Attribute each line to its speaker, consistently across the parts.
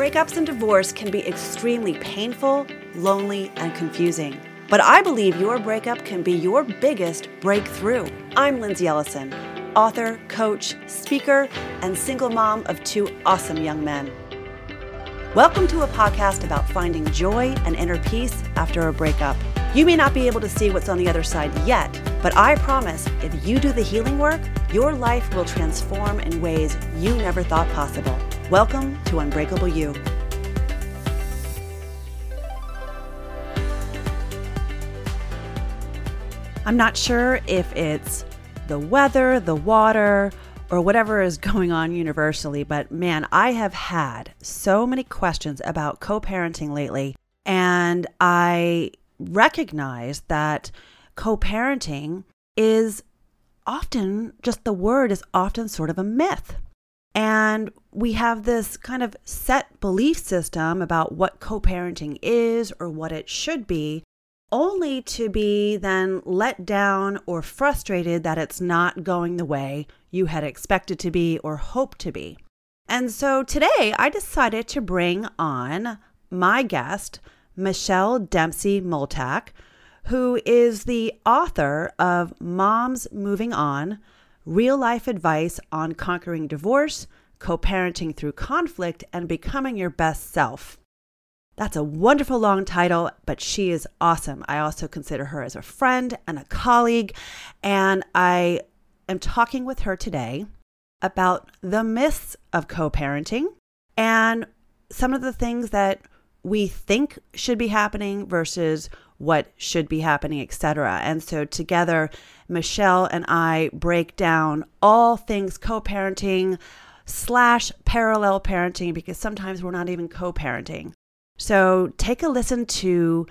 Speaker 1: Breakups and divorce can be extremely painful, lonely, and confusing. But I believe your breakup can be your biggest breakthrough. I'm Lindsay Ellison, author, coach, speaker, and single mom of two awesome young men. Welcome to a podcast about finding joy and inner peace after a breakup. You may not be able to see what's on the other side yet, but I promise if you do the healing work, your life will transform in ways you never thought possible. Welcome to Unbreakable You. I'm not sure if it's the weather, the water, or whatever is going on universally, but man, I have had so many questions about co parenting lately. And I recognize that co parenting is often just the word is often sort of a myth. And we have this kind of set belief system about what co parenting is or what it should be, only to be then let down or frustrated that it's not going the way you had expected to be or hoped to be. And so today I decided to bring on my guest, Michelle Dempsey Multack, who is the author of Moms Moving On Real Life Advice on Conquering Divorce, Co parenting through conflict, and becoming your best self. That's a wonderful long title, but she is awesome. I also consider her as a friend and a colleague, and I am talking with her today about the myths of co parenting and some of the things that we think should be happening versus what should be happening, etc. And so together, Michelle and I break down all things co-parenting slash parallel parenting because sometimes we're not even co-parenting. So take a listen to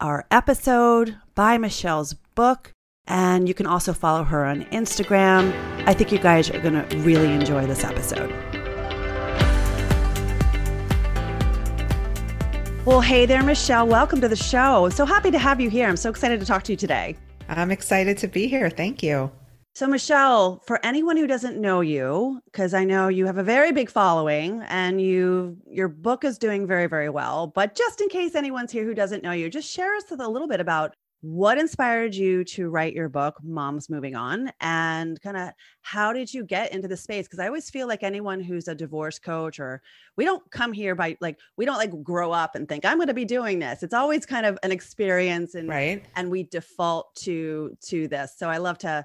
Speaker 1: our episode buy Michelle's book. And you can also follow her on Instagram. I think you guys are going to really enjoy this episode. Well, hey there, Michelle. Welcome to the show. So happy to have you here. I'm so excited to talk to you today.
Speaker 2: I'm excited to be here. Thank you.
Speaker 1: So, Michelle, for anyone who doesn't know you, because I know you have a very big following and you your book is doing very, very well. But just in case anyone's here who doesn't know you, just share us a little bit about what inspired you to write your book moms moving on and kind of how did you get into the space? Because i always feel like anyone who's a divorce coach or we don't come here by like we don't like grow up and think i'm going to be doing this. It's always kind of an experience and
Speaker 2: right.
Speaker 1: and we default to to this. So i love to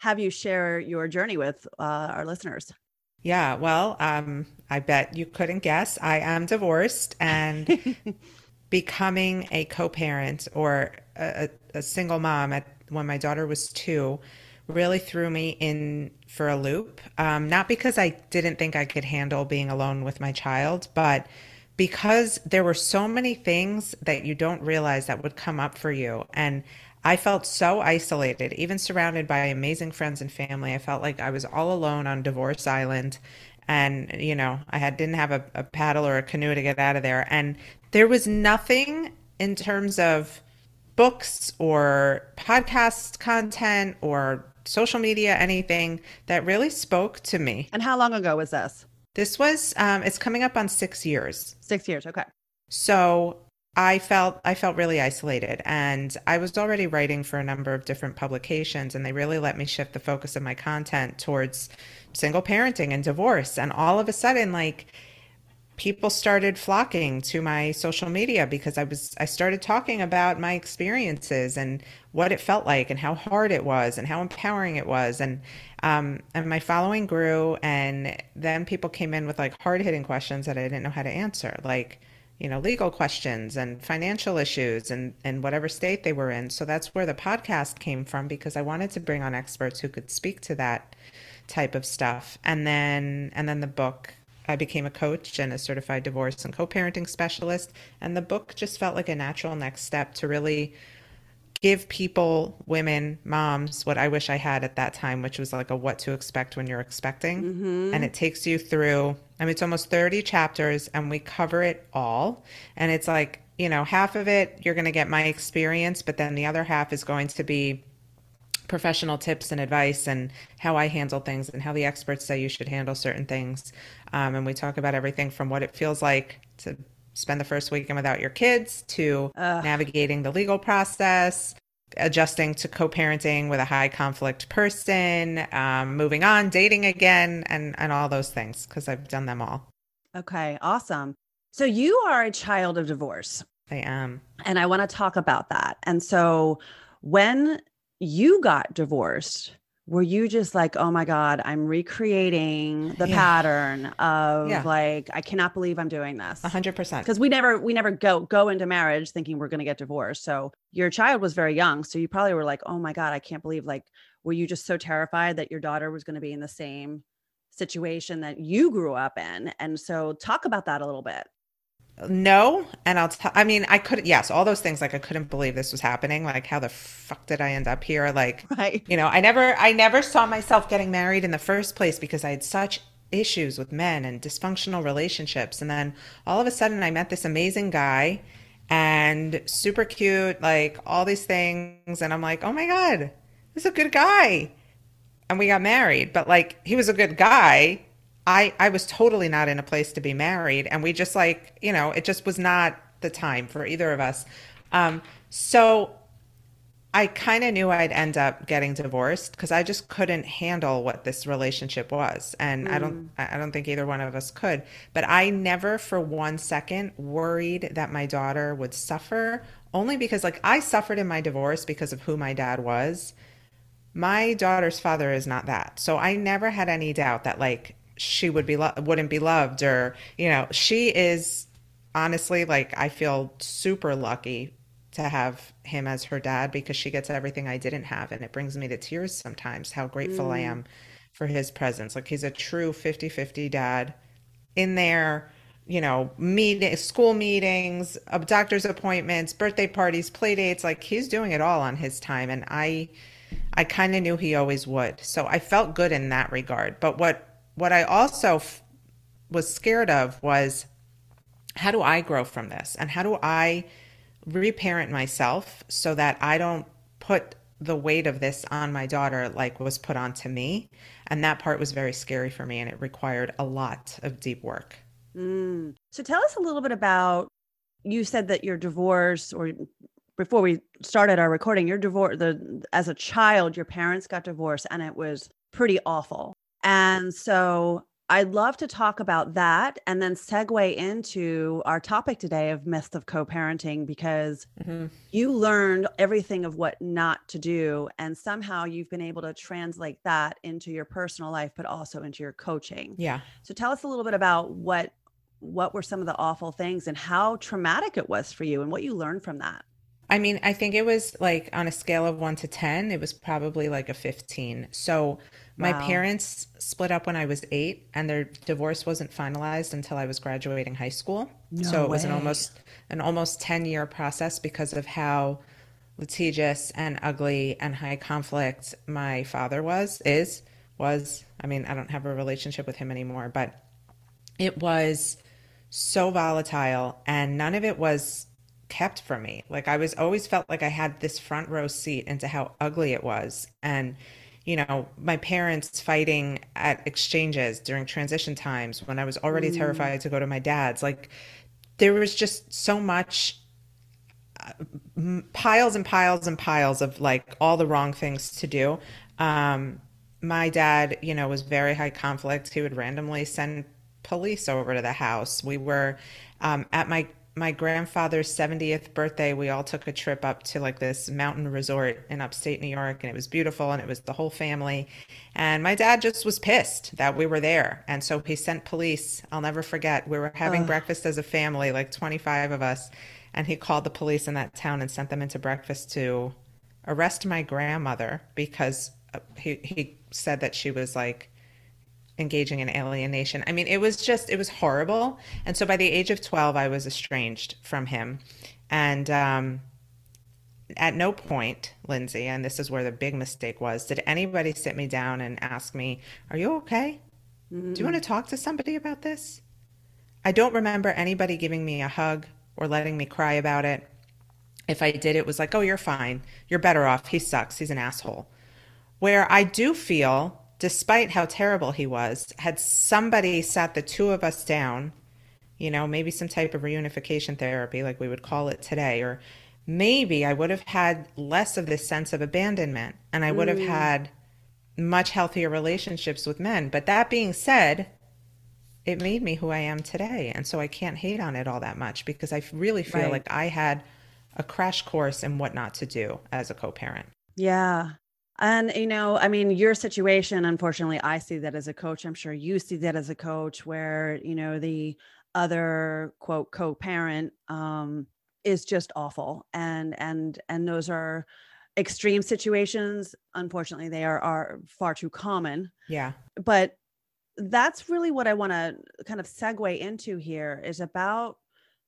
Speaker 1: have you share your journey with uh, our listeners
Speaker 2: yeah well um i bet you couldn't guess i am divorced and becoming a co-parent or a, a single mom at when my daughter was two really threw me in for a loop. Um, not because I didn't think I could handle being alone with my child, but because there were so many things that you don't realize that would come up for you. And I felt so isolated, even surrounded by amazing friends and family. I felt like I was all alone on Divorce Island. And, you know, I had didn't have a, a paddle or a canoe to get out of there. And there was nothing in terms of books or podcast content or social media, anything that really spoke to me.
Speaker 1: And how long ago was this?
Speaker 2: This was um, it's coming up on six years.
Speaker 1: Six years, okay.
Speaker 2: So I felt I felt really isolated and I was already writing for a number of different publications and they really let me shift the focus of my content towards single parenting and divorce. And all of a sudden like people started flocking to my social media because I was I started talking about my experiences and what it felt like and how hard it was and how empowering it was. And um, and my following grew and then people came in with like hard hitting questions that I didn't know how to answer. Like you know legal questions and financial issues and and whatever state they were in so that's where the podcast came from because I wanted to bring on experts who could speak to that type of stuff and then and then the book I became a coach and a certified divorce and co parenting specialist. And the book just felt like a natural next step to really give people, women, moms, what I wish I had at that time, which was like a what to expect when you're expecting. Mm-hmm. And it takes you through, I mean, it's almost 30 chapters and we cover it all. And it's like, you know, half of it, you're going to get my experience, but then the other half is going to be professional tips and advice and how I handle things and how the experts say you should handle certain things. Um, and we talk about everything from what it feels like to spend the first weekend without your kids to navigating the legal process, adjusting to co parenting with a high conflict person, um, moving on, dating again, and, and all those things because I've done them all.
Speaker 1: Okay, awesome. So you are a child of divorce.
Speaker 2: I am.
Speaker 1: And I want to talk about that. And so when you got divorced, were you just like, oh my God, I'm recreating the
Speaker 2: Yeah.
Speaker 1: pattern of
Speaker 2: Yeah.
Speaker 1: like, I cannot believe I'm doing this?
Speaker 2: A hundred percent.
Speaker 1: Because we never we never go go into marriage thinking we're gonna get divorced. So your child was very young. So you probably were like, oh my God, I can't believe like were you just so terrified that your daughter was gonna be in the same situation that you grew up in? And so talk about that a little bit.
Speaker 2: No, and I'll tell. I mean, I couldn't Yes, all those things. Like, I couldn't believe this was happening. Like, how the fuck did I end up here? Like,
Speaker 1: Right.
Speaker 2: you know, I never, I never saw myself getting married in the first place because I had such issues with men and dysfunctional relationships. And then all of a sudden, I met this amazing guy, and super cute, like all these things, and I'm like, oh my god, this is a good guy. And we got married, but like, he was a good guy. I I was totally not in a place to be married, and we just like you know it just was not the time for either of us. Um, so I kind of knew I'd end up getting divorced because I just couldn't handle what this relationship was, and I don't I don't think either one of us could. But I never for one second worried that my daughter would suffer, only because like I suffered in my divorce because of who my dad was. My daughter's father is not that. So i never had any doubt that like she would be lo- wouldn't be loved or you know she is honestly like i feel super lucky to have him as her dad because she gets everything i didn't have and it brings me to tears sometimes how grateful i am for his presence like he's a true 50-50 dad in there you know meet school meetings uh, doctor's appointments birthday parties play dates like he's doing it all on his time and i I kind of knew he always would. So I felt good in that regard. But what what I also f- was scared of was how do I grow from this? And how do I reparent myself so that I don't put the weight of this on my daughter like was put onto me? And that part was very scary for me and it required a lot of deep work.
Speaker 1: Mm. So tell us a little bit about you said that your divorce or before we started our recording, your divorce the as a child, your parents got divorced and it was pretty awful. And so I'd love to talk about that and then segue into our topic today of myths of co-parenting because mm-hmm. you learned everything of what not to do and somehow you've been able to translate that into your personal life but also into your coaching.
Speaker 2: Yeah.
Speaker 1: So tell us a little bit about what what were some of the awful things and how traumatic it was for you and what you learned from that.
Speaker 2: I mean, I think it was like on a scale of one to 10, it was probably like a 15. So my
Speaker 1: Wow.
Speaker 2: parents split up when I was eight, and their divorce wasn't finalized until I was graduating high school. No so it was an almost an almost 10 year process because of how litigious and ugly and high conflict my father was, is, was. I mean, I don't have a relationship with him anymore, but it was so volatile and none of it was kept from me. Like I was always felt like I had this front row seat into how ugly it was. And, you know, my parents fighting at exchanges during transition times when I was already terrified to go to my dad's. Like there was just so much uh, piles and piles and piles of like all the wrong things to do. Um, my dad, you know, was very high conflict. He would randomly send police over to the house. We were um, at my my grandfather's 70th birthday. We all took a trip up to like this mountain resort in upstate New York, and it was beautiful, and it was the whole family. And my dad just was pissed that we were there, and so he sent police. I'll never forget. We were having breakfast as a family, like 25 of us, and he called the police in that town and sent them into breakfast to arrest my grandmother because uh, he he said that she was like engaging in alienation. I mean, it was just it was horrible. And so by the age of 12 I was estranged from him. And um at no point, Lindsay, and this is where the big mistake was, did anybody sit me down and ask me, "Are you okay? Do you want to talk to somebody about this?" I don't remember anybody giving me a hug or letting me cry about it. If I did, it was like, "Oh, you're fine. You're better off. He sucks. He's an asshole." where I do feel, despite how terrible he was, had somebody sat the two of us down, you know, maybe some type of reunification therapy, like we would call it today, or maybe I would have had less of this sense of abandonment and I would have mm. had much healthier relationships with men. But that being said, it made me who I am today. And so I can't hate on it all that much because I really feel
Speaker 1: Right.
Speaker 2: like I had a crash course in what not to do as a co parent.
Speaker 1: Yeah. And, you know, I mean, your situation, unfortunately, I see that as a coach. I'm sure you see that as a coach where, you know, the other quote co parent um, is just awful. And, and, and those are extreme situations. Unfortunately, they are, are far too common.
Speaker 2: Yeah.
Speaker 1: But that's really what I want to kind of segue into here is about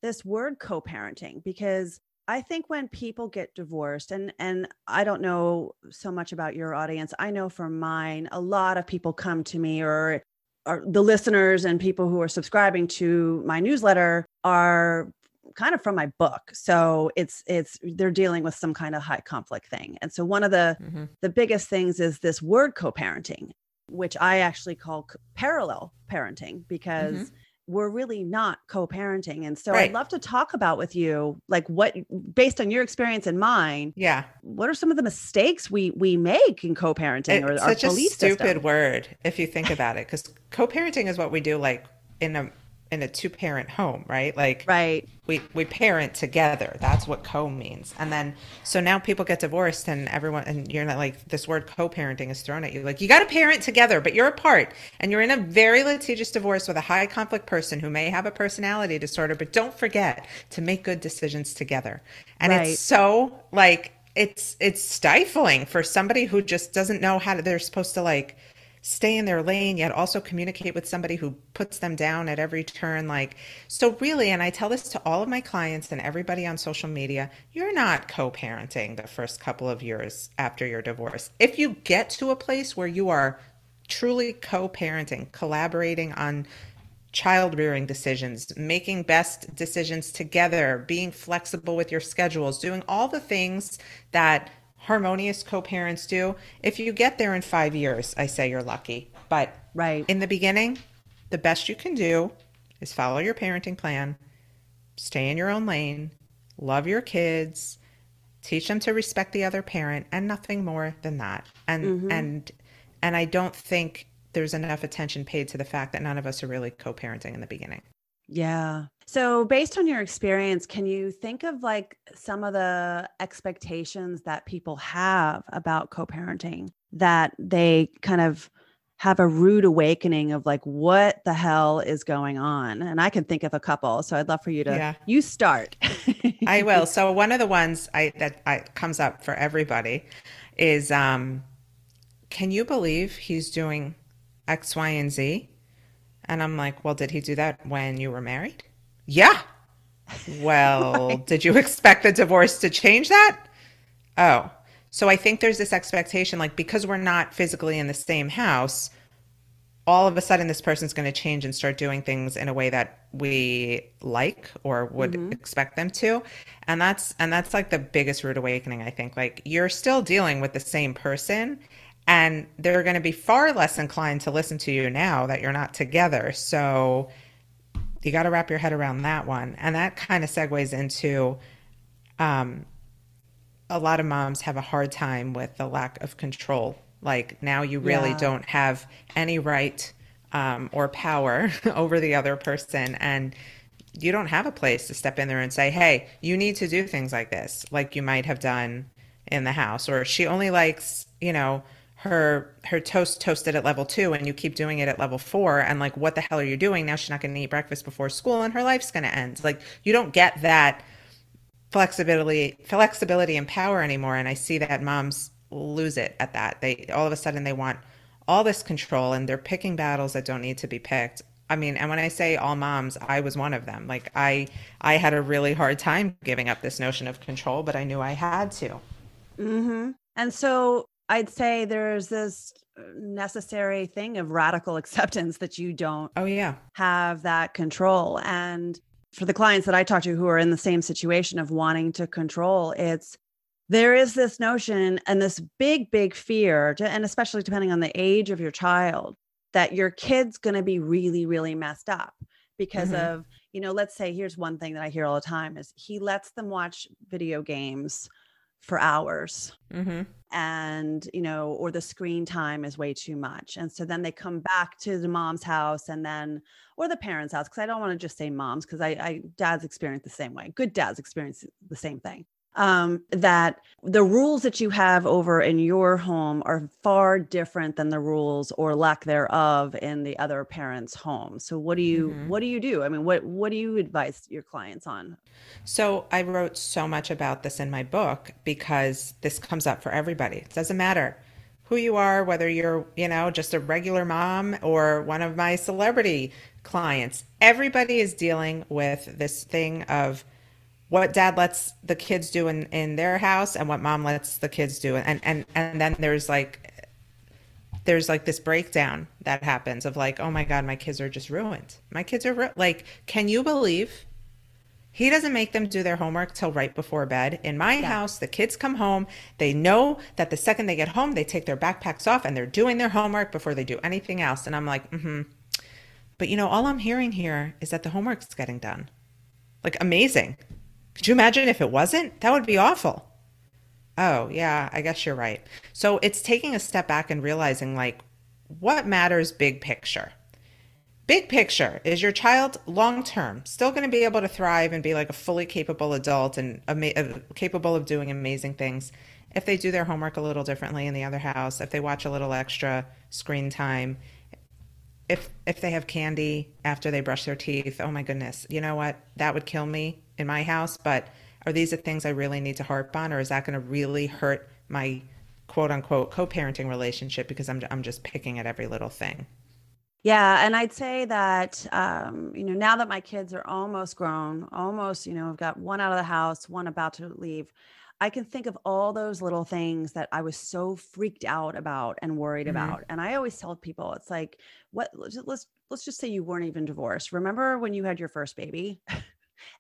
Speaker 1: this word co-parenting because I think when people get divorced and and I don't know so much about your audience. I know from mine a lot of people come to me or or the listeners and people who are subscribing to my newsletter are kind of from my book. So it's it's they're dealing with some kind of high conflict thing. And so one of the
Speaker 2: mm-hmm.
Speaker 1: the biggest things is this word co-parenting which i actually call parallel parenting because we're really not co-parenting and so
Speaker 2: Right.
Speaker 1: i'd love to talk about with you like what based on your experience and mine
Speaker 2: Yeah.
Speaker 1: what are some of the mistakes we we make in co-parenting or
Speaker 2: It's
Speaker 1: our
Speaker 2: such a stupid
Speaker 1: system
Speaker 2: word if you think about it, because co-parenting is what we do, like in a in a two-parent home, right? Like
Speaker 1: right
Speaker 2: we we parent together. That's what co means. And then so now people get divorced, and everyone and you're not like this word co-parenting is thrown at you. Like you got to parent together, but you're apart, and you're in a very litigious divorce with a high conflict person who may have a personality disorder. But don't forget to make good decisions together. And
Speaker 1: Right.
Speaker 2: it's so like it's it's stifling for somebody who just doesn't know how to. They're supposed to like stay in their lane yet also communicate with somebody who puts them down at every turn like so really and i tell this to all of my clients and everybody on social media you're not co-parenting the first couple of years after your divorce. If you get to a place where you are truly co-parenting collaborating on child rearing decisions, making best decisions together, being flexible with your schedules, doing all the things that harmonious co parents do. If you get there in five years, I say you're lucky. But
Speaker 1: right
Speaker 2: in the beginning, the best you can do is follow your parenting plan, stay in your own lane, love your kids, teach them to respect the other parent and nothing more than that. And mm-hmm. and and I don't think there's enough attention paid to the fact that none of us are really co-parenting in the beginning.
Speaker 1: Yeah. So, based on your experience, can you think of like some of the expectations that people have about co parenting that they kind of have a rude awakening of like, what the hell is going on? And I can think of a couple. So, I'd love for you to,
Speaker 2: Yeah.
Speaker 1: you start.
Speaker 2: I will. So one of the ones I that I, comes up for everybody is um can you believe he's doing X, Y, and Z? And I'm like, well, did he do that when you were married? Yeah. Well, did you expect the divorce to change that? Oh. So I think there's this expectation, like, because we're not physically in the same house, all of a sudden this person's going to change and start doing things in a way that we like or would mm-hmm. expect them to and that's and that's like the biggest rude awakening i think like you're still dealing with the same person and they're going to be far less inclined to listen to you now that you're not together so you got to wrap your head around that one and that kind of segues into um, a lot of moms have a hard time with the lack of control. Like now you really
Speaker 1: Yeah.
Speaker 2: don't have any right um, or power over the other person. And you don't have a place to step in there and say, hey, you need to do things like this, like you might have done in the house. Or she only likes, you know, her her toast toasted at level two and you keep doing it at level four and like what the hell are you doing? Now she's not going to eat breakfast before school and her life's going to end. Like you don't get that flexibility flexibility and power anymore. And i see that moms lose it at that. They all of a sudden they want all this control and they're picking battles that don't need to be picked. I mean and when i say all moms i was one of them. Like i i had a really hard time giving up this notion of control but i knew i had to.
Speaker 1: Mm-hmm. And so I'd say there's this necessary thing of radical acceptance that you don't
Speaker 2: oh yeah
Speaker 1: have that control. And for the clients that I talk to who are in the same situation of wanting to control, it's there is this notion and this big, big fear, and especially depending on the age of your child, that your kid's going to be really, really messed up because mm-hmm. of, you know, let's say here's one thing that I hear all the time is he lets them watch video games for hours. Mm-hmm. And, you know, or the screen time is way too much. And so then they come back to the mom's house and then, or the parents' house, because I don't want to just say moms, because I, I, dads experience the same way. Good dads experience the same thing um, that the rules that you have over in your home are far different than the rules or lack thereof in the other parent's home. So what do you mm-hmm. what do you do? I mean, what what do you advise your clients on?
Speaker 2: So I wrote so much about this in my book because this comes up for everybody. It doesn't matter who you are, whether you're, you know, just a regular mom or one of my celebrity clients. Everybody is dealing with this thing of what dad lets the kids do in, in their house and what mom lets the kids do and and and then there's like there's like this breakdown that happens of like oh my god my kids are just ruined my kids are ru-. like can you believe he doesn't make them do their homework till right before bed. In my yeah. house, the kids come home. They know that the second they get home, they take their backpacks off and they're doing their homework before they do anything else. And I'm like, mm-hmm. But you know, all I'm hearing here is that the homework's getting done. Like amazing. Could you imagine if it wasn't? That would be awful. Oh, yeah, I guess you're right. So it's taking a step back and realizing like what matters big picture. Big picture is your child long term still going to be able to thrive and be like a fully capable adult and ama- uh, capable of doing amazing things if they do their homework a little differently in the other house, if they watch a little extra screen time, if if they have candy after they brush their teeth. Oh my goodness. You know what? That would kill me in my house, but are these the things I really need to harp on, or is that going to really hurt my quote unquote co parenting relationship because I'm, I'm just picking at every little thing?
Speaker 1: Yeah, and I'd say that um, you know now that my kids are almost grown, almost you know I've got one out of the house, one about to leave. I can think of all those little things that I was so freaked out about and worried mm-hmm. about. And I always tell people, it's like, what? Let's let's just say you weren't even divorced. Remember when you had your first baby?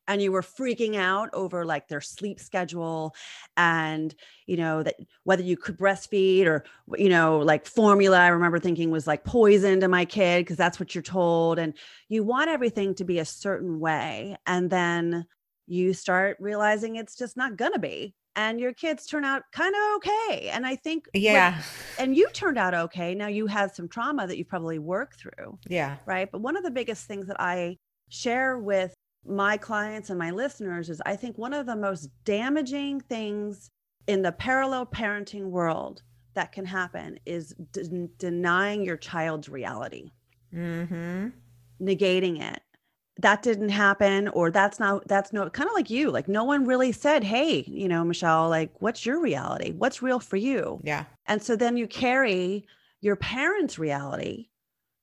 Speaker 1: and you were freaking out over like their sleep schedule and you know that whether you could breastfeed or you know like formula i remember thinking was like poison to my kid because that's what you're told and you want everything to be a certain way and then you start realizing it's just not gonna be and your kids turn out kind of okay and i think
Speaker 2: yeah.
Speaker 1: and you turned out okay now you had some trauma that you probably worked through
Speaker 2: yeah.
Speaker 1: right? But one of the biggest things that i share with my clients and my listeners is I think one of the most damaging things in the parallel parenting world that can happen is de- denying your child's reality, mm-hmm. negating it. That didn't happen, or that's not, that's no, kind of like you. Like, no one really said, Hey, you know, Michelle, like, what's your reality? What's real for you?
Speaker 2: Yeah.
Speaker 1: And so then you carry your parents' reality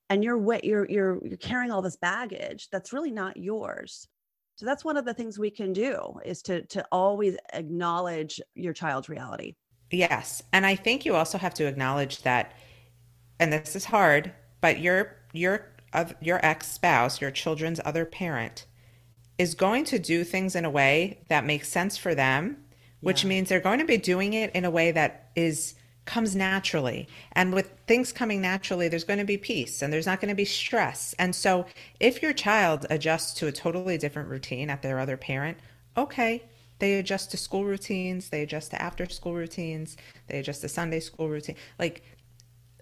Speaker 1: and you're you're you're you're carrying all this baggage that's really not yours so that's one of the things we can do is to to always acknowledge your child's reality
Speaker 2: yes and i think you also have to acknowledge that and this is hard but your your your ex-spouse your children's other parent is going to do things in a way that makes sense for them which yeah. means they're going to be doing it in a way that is comes naturally. And with things coming naturally, there's going to be peace and there's not going to be stress. And so if your child adjusts to a totally different routine at their other parent, okay, they adjust to school routines, they adjust to after school routines, they adjust to Sunday school routine. Like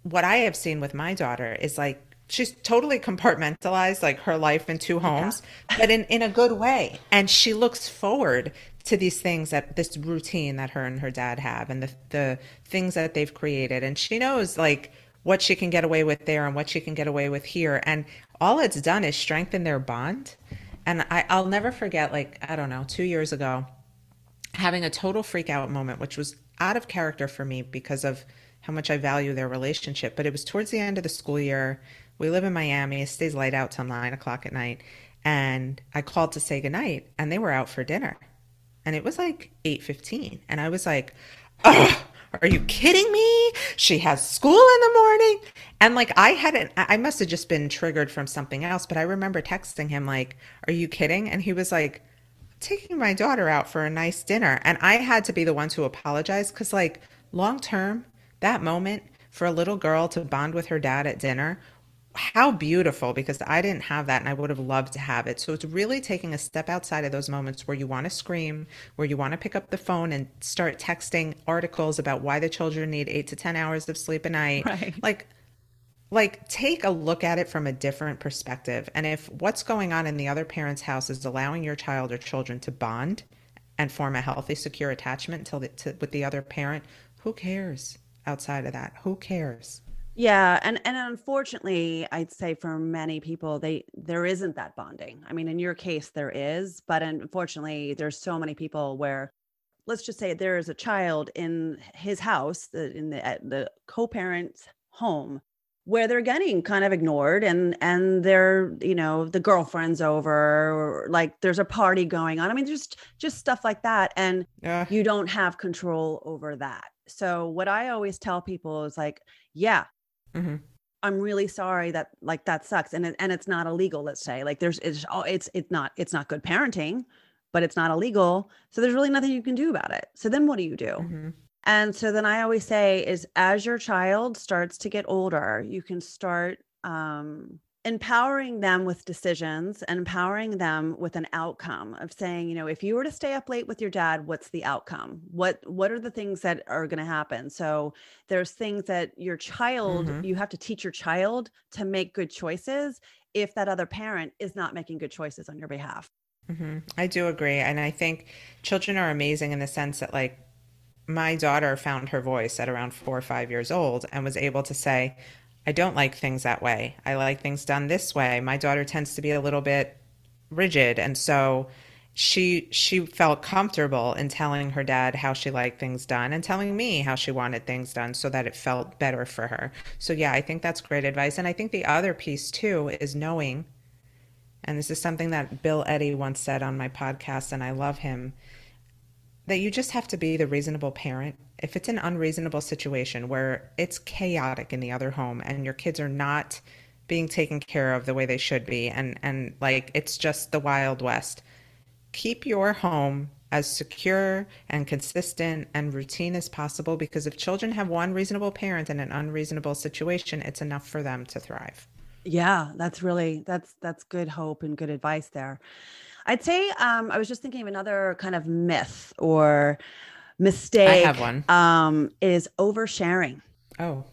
Speaker 2: what I have seen with my daughter is like she's totally compartmentalized like her life in two homes yeah. but in in a good way and she looks forward to these things that this routine that her and her dad have and the the things that they've created. And she knows like what she can get away with there and what she can get away with here. And all it's done is strengthen their bond. And I, i'll never forget like i don't know two years ago having a total freak out moment which was out of character for me because of how much i value their relationship. But it was towards the end of the school year. We live in miami. It stays light out till nine o'clock at night. And i called to say goodnight and they were out for dinner and it was like 8:15 and I was like, "Oh, are you kidding me? She has school in the morning." And like I hadn't I must have just been triggered from something else, but I remember texting him like, "Are you kidding?" And he was like, taking my daughter out for a nice dinner. And I had to be the one to apologize because, like, long term, that moment for a little girl to bond with her dad at dinner how beautiful because I didn't have that and I would have loved to have it. So it's really taking a step outside of those moments where you want to scream, where you want to pick up the phone and start texting articles about why the children need 8 to 10 hours of sleep a night. Right. Like like take a look at it from a different perspective. And if what's going on in the other parent's house is allowing your child or children to bond and form a healthy, secure attachment the, to, with the other parent, who cares outside of that? Who cares?
Speaker 1: Yeah, and and unfortunately, I'd say for many people, they there isn't that bonding. I mean, in your case, there is, but unfortunately, there's so many people where, let's just say, there is a child in his house, in the the co-parent's home, where they're getting kind of ignored, and and they're you know the girlfriend's over, or like there's a party going on. I mean, just just stuff like that, and yeah. you don't have control over that. So what I always tell people is like, yeah, Mm-hmm. I'm really sorry that like that sucks and it, and it's not illegal let's say like there's it's oh it's it's not it's not good parenting but it's not illegal so there's really nothing you can do about it so then what do you do mm-hmm. and so then I always say is as your child starts to get older you can start um empowering them with decisions and empowering them with an outcome of saying you know if you were to stay up late with your dad what's the outcome what what are the things that are going to happen so there's things that your child mm-hmm. you have to teach your child to make good choices if that other parent is not making good choices on your behalf
Speaker 2: mm-hmm. i do agree and i think children are amazing in the sense that like my daughter found her voice at around four or five years old and was able to say I don't like things that way. I like things done this way. My daughter tends to be a little bit rigid and so she she felt comfortable in telling her dad how she liked things done and telling me how she wanted things done so that it felt better for her. So yeah, I think that's great advice and I think the other piece too is knowing and this is something that Bill Eddy once said on my podcast and I love him that you just have to be the reasonable parent. If it's an unreasonable situation where it's chaotic in the other home and your kids are not being taken care of the way they should be and and like it's just the wild west keep your home as secure and consistent and routine as possible because if children have one reasonable parent in an unreasonable situation it's enough for them to thrive.
Speaker 1: Yeah that's really that's that's good hope and good advice there i'd say um, i was just thinking of another kind of myth or mistake I
Speaker 2: have one.
Speaker 1: Um, is oversharing.
Speaker 2: Oh.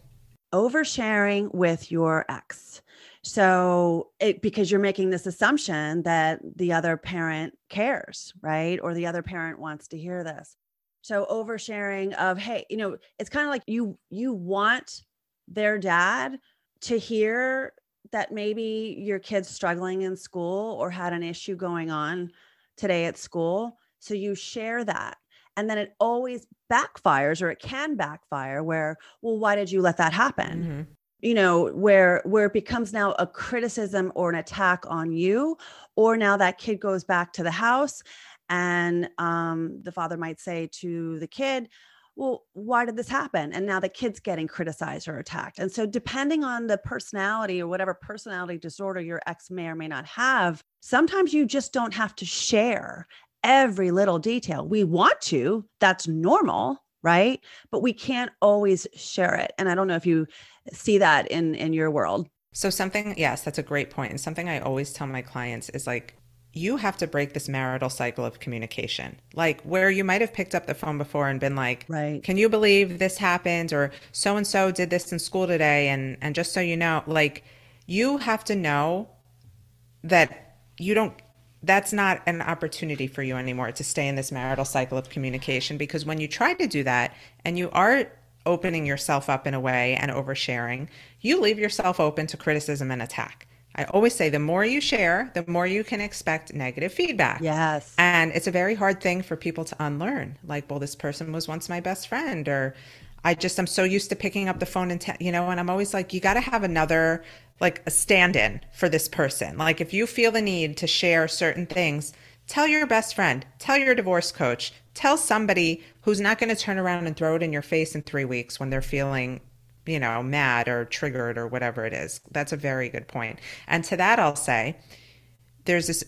Speaker 1: Oversharing with your ex. So it because you're making this assumption that the other parent cares, right? Or the other parent wants to hear this. So oversharing of, hey, you know, it's kind of like you you want their dad to hear that maybe your kid's struggling in school or had an issue going on today at school. So you share that and then it always backfires or it can backfire where well why did you let that happen mm-hmm. you know where where it becomes now a criticism or an attack on you or now that kid goes back to the house and um, the father might say to the kid well why did this happen and now the kid's getting criticized or attacked and so depending on the personality or whatever personality disorder your ex may or may not have sometimes you just don't have to share every little detail. We want to, that's normal, right? But we can't always share it. And I don't know if you see that in in your world.
Speaker 2: So something, yes, that's a great point. And something I always tell my clients is like you have to break this marital cycle of communication. Like where you might have picked up the phone before and been like,
Speaker 1: right.
Speaker 2: "Can you believe this happened?" or "So and so did this in school today." And and just so you know, like you have to know that you don't that's not an opportunity for you anymore to stay in this marital cycle of communication because when you try to do that and you are opening yourself up in a way and oversharing, you leave yourself open to criticism and attack. I always say the more you share, the more you can expect negative feedback.
Speaker 1: Yes.
Speaker 2: And it's a very hard thing for people to unlearn. Like, well, this person was once my best friend, or I just I'm so used to picking up the phone and, te- you know, and I'm always like, you got to have another like a stand in for this person. Like if you feel the need to share certain things, tell your best friend, tell your divorce coach, tell somebody who's not going to turn around and throw it in your face in three weeks when they're feeling, you know, mad or triggered or whatever it is. That's a very good point. And to that, I'll say there's this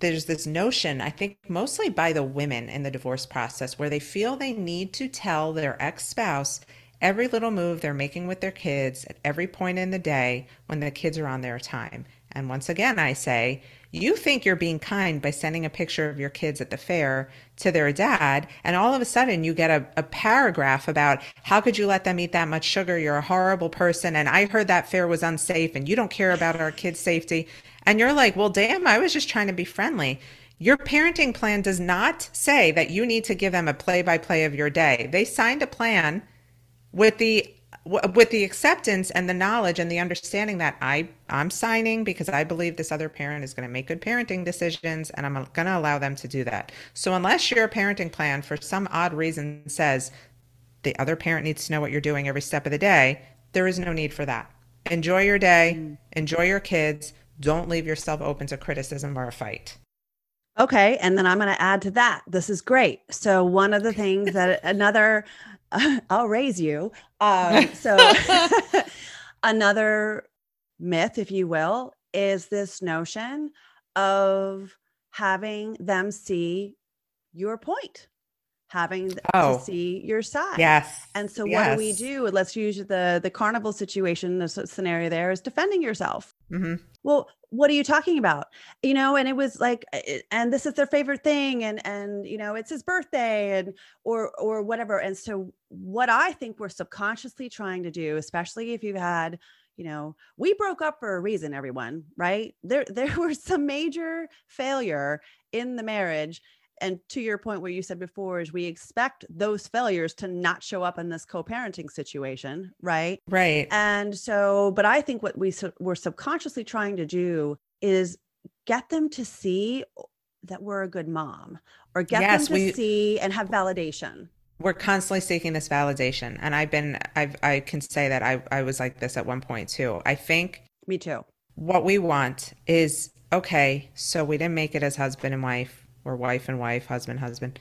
Speaker 2: there's this notion, I think mostly by the women in the divorce process, where they feel they need to tell their ex spouse every little move they're making with their kids at every point in the day when the kids are on their time. And once again, I say, you think you're being kind by sending a picture of your kids at the fair to their dad, and all of a sudden you get a, a, paragraph about how could you let them eat that much sugar? You're a horrible person, and I heard that fair was unsafe, and you don't care about our kids' safety. And you're like, well, damn, I was just trying to be friendly. Your parenting plan does not say that you need to give them a play by play of your day. They signed a plan with the with the acceptance and the knowledge and the understanding that I I'm signing because I believe this other parent is going to make good parenting decisions and I'm going to allow them to do that. So unless your parenting plan for some odd reason says the other parent needs to know what you're doing every step of the day, there is no need for that. Enjoy your day, mm. enjoy your kids, don't leave yourself open to criticism or a fight.
Speaker 1: Okay, and then I'm going to add to that. This is great. So one of the things that another I'll raise you. Um, so, another myth, if you will, is this notion of having them see your point having oh, to see your side.
Speaker 2: Yes.
Speaker 1: And so
Speaker 2: yes.
Speaker 1: what do we do? Let's use the the carnival situation. The scenario there is defending yourself. Mm-hmm. Well, what are you talking about? You know, and it was like, eh, and this is their favorite thing, and and you know, it's his birthday, and or or whatever. And so, what I think we're subconsciously trying to do, especially if you've had you know we broke up for a reason everyone right there there was some major failure in the marriage and to your point where you said before is we expect those failures to not show up in this co-parenting situation right?
Speaker 2: Right.
Speaker 1: And so but i think what we we're subconsciously trying to do is get them to see that we're a good mom or get yes, them to we, see and have validation.
Speaker 2: We're constantly seeking this validation and i've been i've i can say that i i was like this at one point too. I think
Speaker 1: me too.
Speaker 2: what we want is okay so we didn't make it as husband and wife or wife and wife, husband, husband.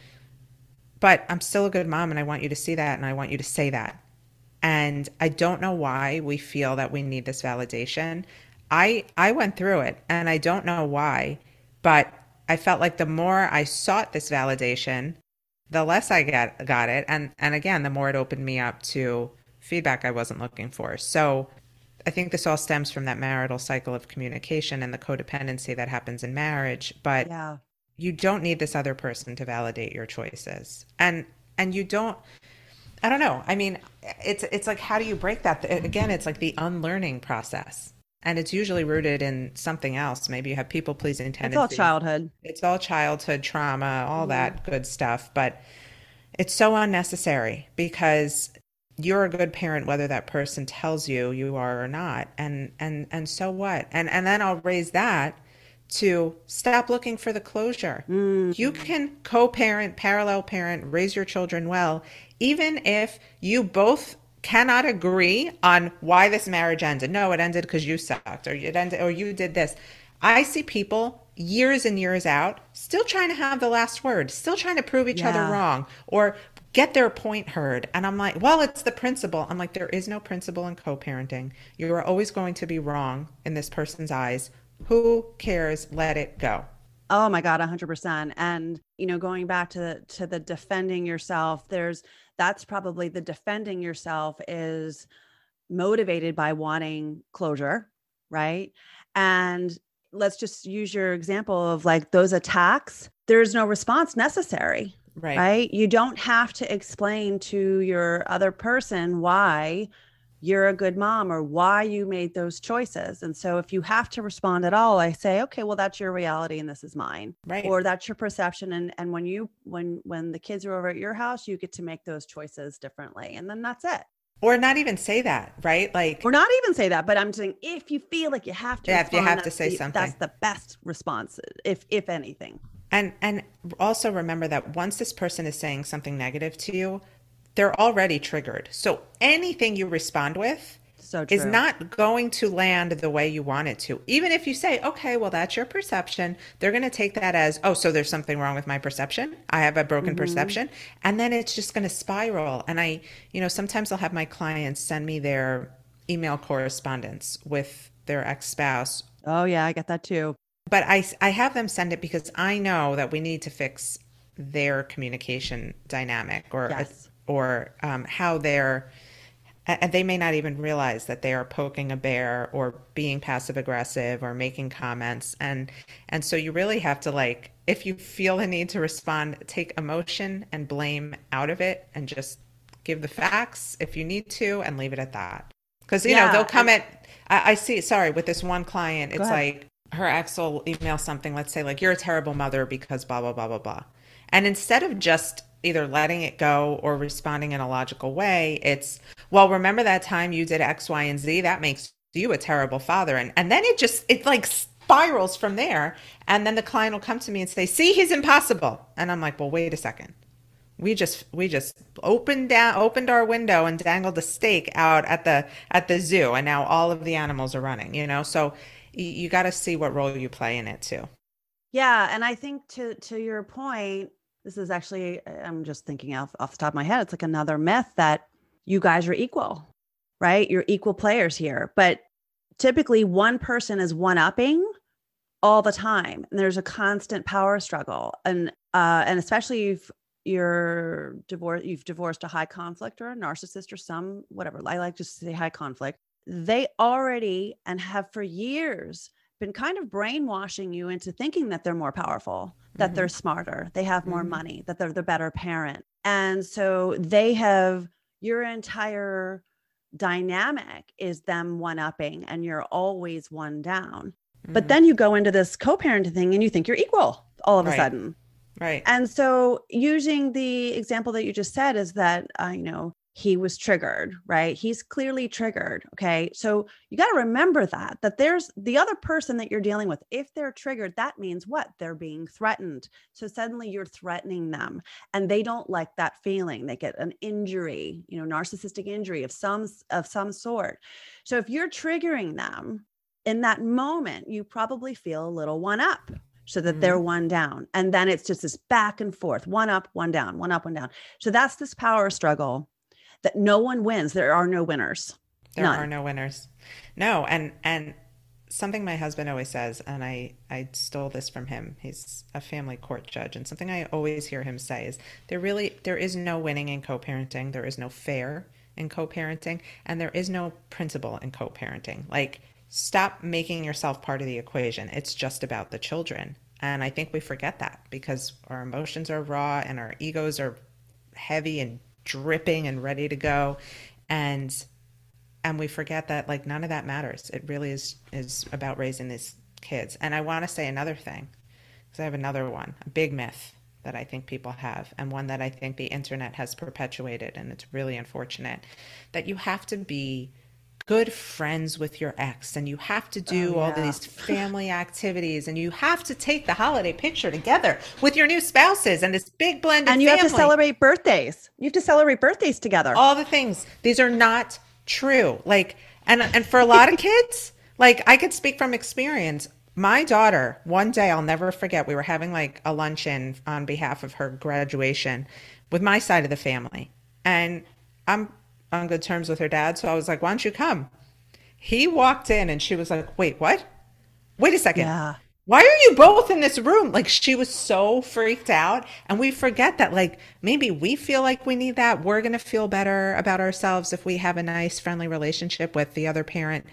Speaker 2: But I'm still a good mom and I want you to see that and I want you to say that. And I don't know why we feel that we need this validation. I I went through it and I don't know why, but I felt like the more I sought this validation, the less I got got it and and again, the more it opened me up to feedback I wasn't looking for. So I think this all stems from that marital cycle of communication and the codependency that happens in marriage. But yeah you don't need this other person to validate your choices. And and you don't i don't know. I mean it's it's like how do you break that? Again it's like the unlearning process. And it's usually rooted in something else. Maybe you have people pleasing tendencies
Speaker 1: it's all childhood.
Speaker 2: It's all childhood trauma all that good stuff. But it's so unnecessary because you're a good parent whether that person tells you you are or not. And and and so what? And and then i'll raise that to stop looking for the closure. Mm-hmm. You can co parent, parallel parent, raise your children well, even if you both cannot agree on why this marriage ended. No, it ended because you sucked, or it ended, or you did this. I see people years and years out still trying to have the last word, still trying to prove each yeah. other wrong, or get their point heard. And I'm like, well, it's the principle. I'm like, there is no principle in co parenting. You are always going to be wrong in this person's eyes who cares? Let it go.
Speaker 1: Oh my God, 100%. And, you know, going back to the, to the defending yourself, there's, that's probably the defending yourself is motivated by wanting closure, right? And let's just use your example of like those attacks, there's no response necessary. Right. Right. You don't have to explain to your other person why you're a good mom or why you made those choices. And so if you have to respond at all, I say, okay, well that's your reality and this is mine.
Speaker 2: Right.
Speaker 1: Or that's your perception. And and when you when when the kids are over at your house, you get to make those choices differently. And then that's it.
Speaker 2: Or not even say that, right? Like
Speaker 1: or not even say that, but I'm saying if you feel like you have to
Speaker 2: Yeah, respond, if you have to say
Speaker 1: the,
Speaker 2: something.
Speaker 1: That's the best response, if if anything.
Speaker 2: And and also remember that once this person is saying something negative to you, they're already triggered. So anything you respond with
Speaker 1: so
Speaker 2: is not going to land the way you want it to. Even if you say, okay, well, that's your perception, they're going to take that as, oh, so there's something wrong with my perception. I have a broken mm-hmm. perception. And then it's just going to spiral. And I, you know, sometimes I'll have my clients send me their email correspondence with their ex spouse.
Speaker 1: Oh, yeah, I get that too.
Speaker 2: but I I have them send it because I know that we need to fix their communication dynamic or
Speaker 1: Yes.
Speaker 2: Or um, how they're and they may not even realize that they are poking a bear or being passive aggressive or making comments. And and so you really have to like if you feel the need to respond take emotion and blame out of it and just give the facts if you need to and leave it at that. Because you
Speaker 1: Yeah,
Speaker 2: know they'll come
Speaker 1: and-
Speaker 2: at I, I see sorry with this one client it's like her ex will email something let's say like you're a terrible mother because blah blah blah blah blah. And instead of just either letting it go or responding in a logical way, it's, well, remember that time you did X, Y, and Z? That makes you a terrible father. And, and then it just, it like spirals from there. And then the client will come to me and say, see, he's impossible. And I'm like, well, wait a second. We just we just opened down opened our window and dangled a stake out at the at the zoo and now all of the animals are running, you know? So you, you got to see what role you play in it too.
Speaker 1: Yeah, and I think to to your point, this is actually I'm just thinking off off the top of my head. It's like another myth that you guys are equal, right? You're equal players here, but typically one person is one upping all the time, and there's a constant power struggle, and uh, and especially if you're divorced, you've divorced a high conflict or a narcissist or some whatever. I like just to say high conflict. They already and have for years been kind of brainwashing you into thinking that they're more powerful, that
Speaker 2: Mhm.
Speaker 1: they're smarter, they have more
Speaker 2: Mhm.
Speaker 1: money, that they're the better parent. And so they have your entire dynamic is them one upping and you're always one down. But
Speaker 2: Mhm.
Speaker 1: then you go into this co parenting thing and you think you're equal all of a sudden.
Speaker 2: right.
Speaker 1: And so, using the example that you just said, is that, uh, you know, he was triggered, right? He's clearly triggered. Okay. So, you got to remember that, that there's the other person that you're dealing with. If they're triggered, that means what? They're being threatened. So, suddenly you're threatening them and they don't like that feeling. They get an injury, you know, narcissistic injury of some, of some sort. So, if you're triggering them in that moment, you probably feel a little one up so that they're mm-hmm. one down. And then it's just this back and forth, one up, one down, one up, one down. So that's this power struggle that no one wins. There are no winners.
Speaker 2: There
Speaker 1: None.
Speaker 2: are no winners. No, and and something my husband always says, and I I stole this from him. He's a family court judge, and something I always hear him say is there really there is no winning in co-parenting. There is no fair in co-parenting, and there is no principle in co-parenting. Like stop making yourself part of the equation. It's just about the children. And I think we forget that because our emotions are raw and our egos are heavy and dripping and ready to go. And and we forget that like none of that matters. It really is is about raising these kids. And I want to say another thing because I have another one, a big myth that I think people have, and one that I think the internet has perpetuated, and it's really unfortunate that you have to be good friends with your ex and you have to do
Speaker 1: Oh,
Speaker 2: all
Speaker 1: yeah.
Speaker 2: these family activities and you have to take the holiday picture together with your new spouses and this big blended
Speaker 1: And you have to celebrate birthdays. You have to celebrate birthdays together.
Speaker 2: all the things these are not true like and and for a lot of kids like i could speak from experience my daughter one day i'll never forget we were having like a luncheon on behalf of her graduation with my side of the family and i'm on good terms with her dad so i was like why don't you come he walked in and she was like wait what wait a second
Speaker 1: Yeah.
Speaker 2: why are you both in this room? Like she was so freaked out. And we forget that, like, maybe we feel like we need that. We're going to feel better about ourselves if we have a nice, friendly relationship with the other parent.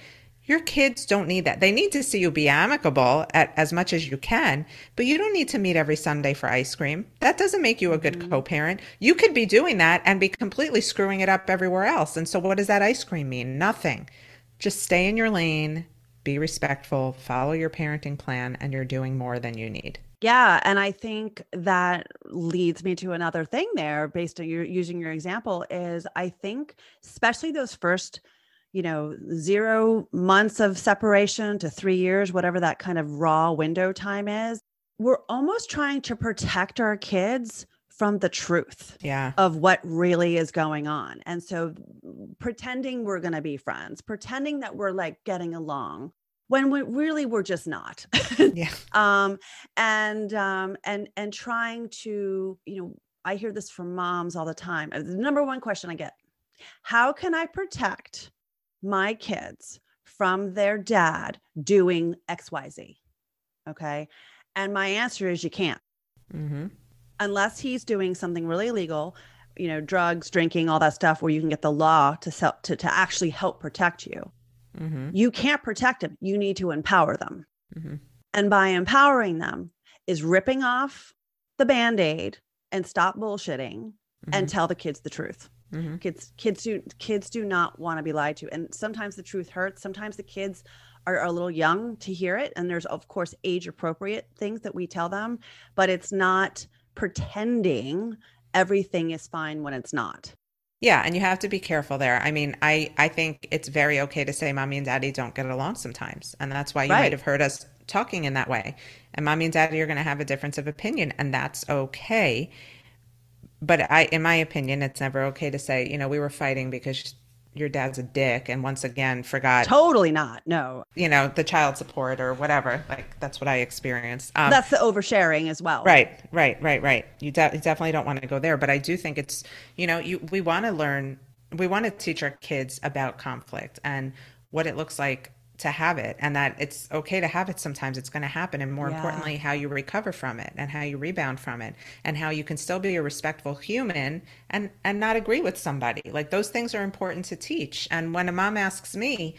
Speaker 2: Your kids don't need that. They need to see you be amicable at as much as you can, but you don't need to meet every Sunday for ice cream. That doesn't make you a good mm-hmm. co-parent. You could be doing that and be completely screwing it up everywhere else. And so what does that ice cream mean? Nothing. Just stay in your lane, be respectful, follow your parenting plan, and you're doing more than you need.
Speaker 1: Yeah, and I think that leads me to another thing there based on your using your example is I think especially those first you know 0 months of separation to 3 years whatever that kind of raw window time is we're almost trying to protect our kids from the truth
Speaker 2: Yeah.
Speaker 1: of what really is going on. And so pretending we're going to be friends, pretending that we're like getting along when we really we're just not.
Speaker 2: Yeah.
Speaker 1: um and um and and trying to, you know, I hear this from moms all the time. Uh, The number one question I get, how can I protect my kids from their dad doing XYZ? Okay. And my answer is you can't.
Speaker 2: Mm-hmm.
Speaker 1: Unless he's doing something really illegal, you know, drugs, drinking, all that stuff, where you can get the law to sell, to, to actually help protect you.
Speaker 2: Mm-hmm.
Speaker 1: You can't protect them. You need to empower them.
Speaker 2: Mm-hmm.
Speaker 1: And by empowering them is ripping off the band aid and stop bullshitting and tell the kids the truth.
Speaker 2: Mm-hmm.
Speaker 1: Kids, kids do, kids do not want to be lied to. And sometimes the truth hurts. Sometimes the kids are, are a little young to hear it. And there's, of course, age appropriate things that we tell them, but it's not pretending everything is fine when it's not.
Speaker 2: Yeah, and you have to be careful there. I mean, I I think it's very okay to say mommy and daddy don't get along sometimes, and that's why you
Speaker 1: Right.
Speaker 2: might have heard us talking in that way. And mommy and daddy are going to have a difference of opinion, and that's okay. But I, in my opinion, it's never okay to say, you know, we were fighting because your dad's a dick, and once again forgot,
Speaker 1: Totally not. No,
Speaker 2: you know, the child support or whatever. Like that's what I experienced. Um,
Speaker 1: that's the oversharing as well.
Speaker 2: Right, right, right, right. You, de- you definitely don't want to go there, but I do think it's you know you we want to learn, we want to teach our kids about conflict and what it looks like to have it, and that it's okay to have it. Sometimes it's going to happen, and more
Speaker 1: Yeah.
Speaker 2: importantly, how you recover from it and how you rebound from it, and how you can still be a respectful human and and not agree with somebody. Like those things are important to teach. And when a mom asks me,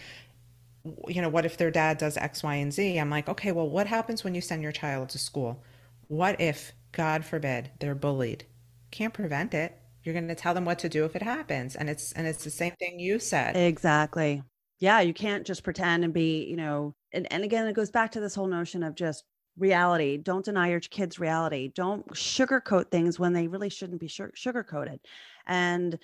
Speaker 2: you know, what if their dad does X, Y, and Z? I'm like, okay, well, what happens when you send your child to school? What if, God forbid, they're bullied? Can't prevent it. You're going to tell them what to do if it happens, and it's and it's the same thing you said.
Speaker 1: Exactly. Yeah, you can't just pretend and be, you know, and, and again, it goes back to this whole notion of just reality. Don't deny your kids reality. Don't sugarcoat things when they really shouldn't be sugarcoated. And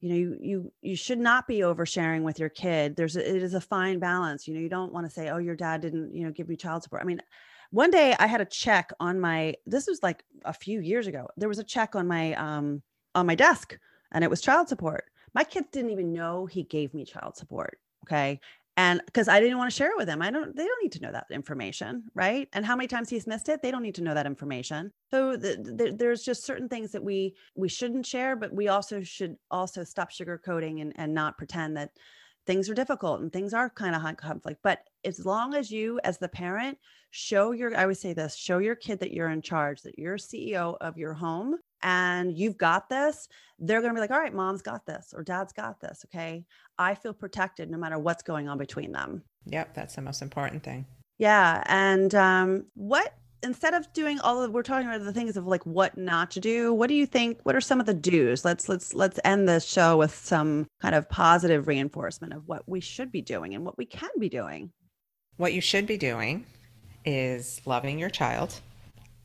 Speaker 1: you know, you you you should not be oversharing with your kid. There's a, it is a fine balance. You know, you don't want to say, "Oh, your dad didn't, you know, give me child support." I mean, one day I had a check on my this was like a few years ago. There was a check on my um on my desk and it was child support. My kids didn't even know he gave me child support. Okay. And because I didn't want to share it with them, I don't, they don't need to know that information. Right. And how many times he's missed it, they don't need to know that information. So the, the, there's just certain things that we, we shouldn't share, but we also should also stop sugarcoating and, and not pretend that things are difficult and things are kind of high conflict. But as long as you, as the parent, show your, I would say this, show your kid that you're in charge, that you're CEO of your home and you've got this, they're going to be like, all right, mom's got this or dad's got this. Okay. I feel protected no matter what's going on between them.
Speaker 2: Yep, that's the most important thing.
Speaker 1: Yeah. And um, what, instead of doing all of, we're talking about the things of like what not to do. What do you think? What are some of the do's? Let's, let's, let's end this show with some kind of positive reinforcement of what we should be doing and what we can be doing.
Speaker 2: What you should be doing is loving your child,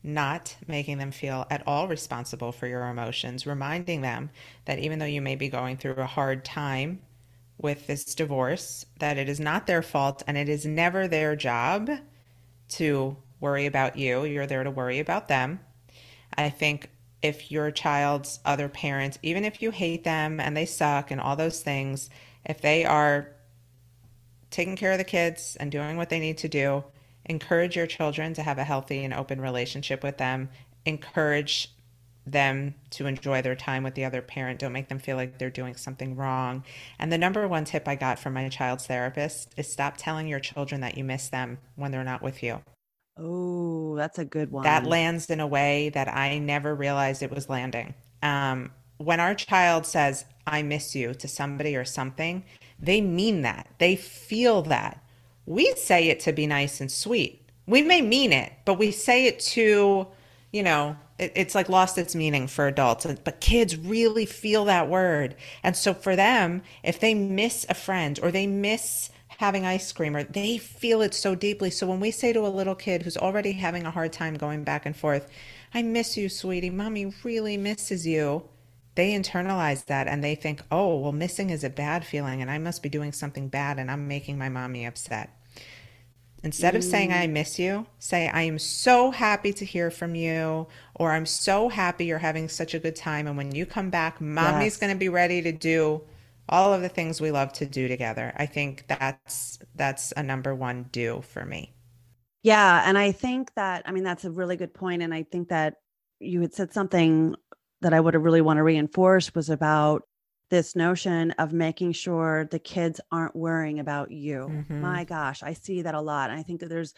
Speaker 2: not making them feel at all responsible for your emotions, reminding them that even though you may be going through a hard time with this divorce, that it is not their fault and it is never their job to worry about you. You're there to worry about them. I think if your child's other parents, even if you hate them and they suck and all those things, if they are taking care of the kids and doing what they need to do, encourage your children to have a healthy and open relationship with them. Encourage them to enjoy their time with the other parent. Don't make them feel like they're doing something wrong. And the number one tip I got from my child's therapist is stop telling your children that you miss them when they're not with you.
Speaker 1: Oh, that's a good one.
Speaker 2: That lands in a way that I never realized it was landing. Um, when our child says, I miss you to somebody or something, they mean that. They feel that. We say it to be nice and sweet. We may mean it, but we say it to, you know, it, it's like lost its meaning for adults. But kids really feel that word. And so for them, if they miss a friend or they miss having ice cream or they feel it so deeply. So when we say to a little kid who's already having a hard time going back and forth, I miss you, sweetie. Mommy really misses you. They internalize that and they think, oh, well, missing is a bad feeling and I must be doing something bad and I'm making my mommy upset. Instead of saying, I miss you, say, I am so happy to hear from you, or I'm so happy you're having such a good time. And when you come back, mommy's
Speaker 1: Yes.
Speaker 2: going to be ready to do all of the things we love to do together. I think that's that's a number one do for me.
Speaker 1: Yeah. And I think that, I mean, that's a really good point. And I think that you had said something that I would really want to reinforce was about this notion of making sure the kids aren't worrying about you.
Speaker 2: Mhm.
Speaker 1: My gosh, I see that a lot. And I think that there's,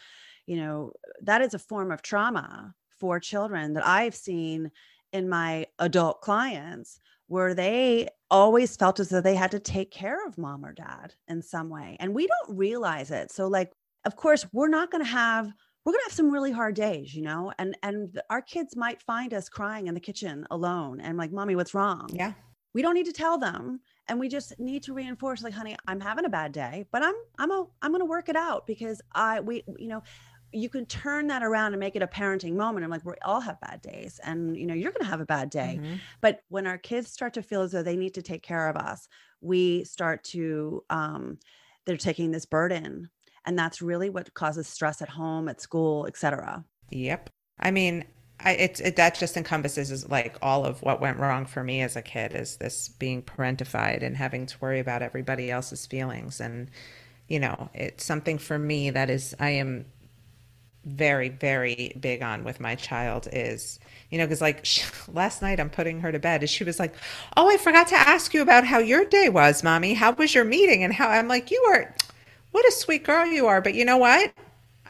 Speaker 1: you know, that is a form of trauma for children that I've seen in my adult clients where they always felt as though they had to take care of mom or dad in some way. And we don't realize it. So, like, of course, we're not going to have we're going to have some really hard days, you know, and and our kids might find us crying in the kitchen alone and like, "Mommy, what's wrong?"
Speaker 2: Yeah.
Speaker 1: We don't need to tell them, and we just need to reinforce like, "Honey, I'm having a bad day, but I'm I'm a, I'm going to work it out because I we you know, you can turn that around and make it a parenting moment. I'm like, we all have bad days, and you know, you're going to have a bad day. Mm-hmm. But when our kids start to feel as though they need to take care of us, we start to, um, they're taking this burden, and that's really what causes stress at home, at school, etc.
Speaker 2: Yep. I mean, I, it, it that just encompasses is like all of what went wrong for me as a kid is this being parentified and having to worry about everybody else's feelings. And you know it's something for me that is i am very very big on with my child is you know because like she, last night i'm putting her to bed and she was like oh i forgot to ask you about how your day was mommy. How was your meeting? And how i'm like you are what a sweet girl you are but you know what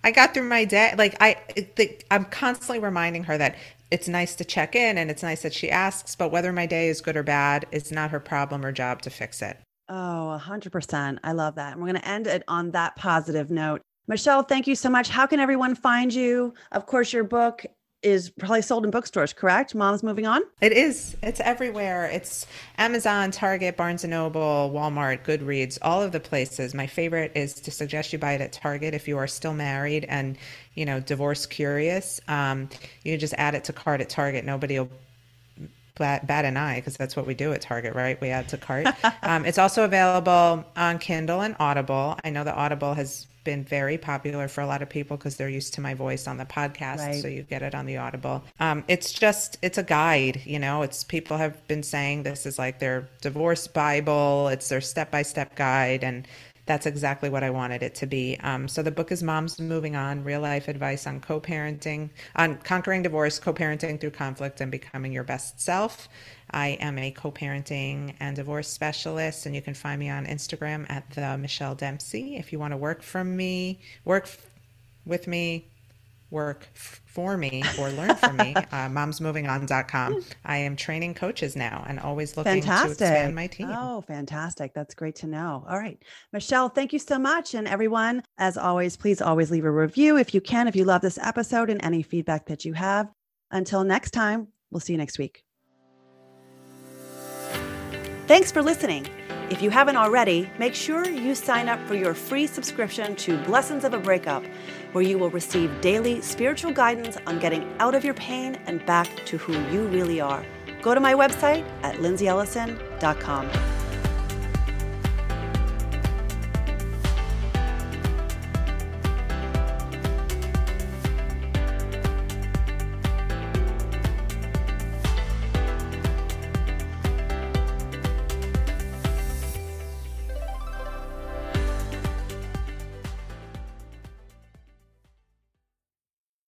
Speaker 2: i got through my day like i the, i'm constantly reminding her that it's nice to check in and it's nice that she asks but whether my day is good or bad it's not her problem or job to fix it
Speaker 1: Oh, 100%. I love that. And we're going to end it on that positive note. Michelle, thank you so much. How can everyone find you? Of course, your book is probably sold in bookstores, correct? Mom's moving on.
Speaker 2: It is. It's everywhere. It's Amazon, Target, Barnes and Noble, Walmart, Goodreads, all of the places. My favorite is to suggest you buy it at Target if you are still married and you know divorce curious. Um, you can just add it to cart at Target. Nobody will bat, bat an eye because that's what we do at Target, right? We add to cart. um, it's also available on Kindle and Audible. I know that Audible has been very popular for a lot of people because they're used to my voice on the podcast. Right. So you get it on the Audible. Um, it's just, it's a guide, you know, it's people have been saying this is like their divorce Bible, it's their step by step guide. And that's exactly what I wanted it to be. Um, so the book is Moms Moving On Real Life Advice on Co Parenting, on Conquering Divorce, Co Parenting Through Conflict, and Becoming Your Best Self. I am a co parenting and divorce specialist, and you can find me on Instagram at the Michelle Dempsey. If you want to work from me, work with me, work for me or learn from me, uh, momsmovingon.com. I am training coaches now and always looking fantastic. to expand my team.
Speaker 1: Oh, fantastic. That's great to know. All right. Michelle, thank you so much. And everyone, as always, please always leave a review if you can, if you love this episode and any feedback that you have. Until next time, we'll see you next week. Thanks for listening. If you haven't already, make sure you sign up for your free subscription to Blessings of a Breakup, where you will receive daily spiritual guidance on getting out of your pain and back to who you really are. Go to my website at lindsayellison.com.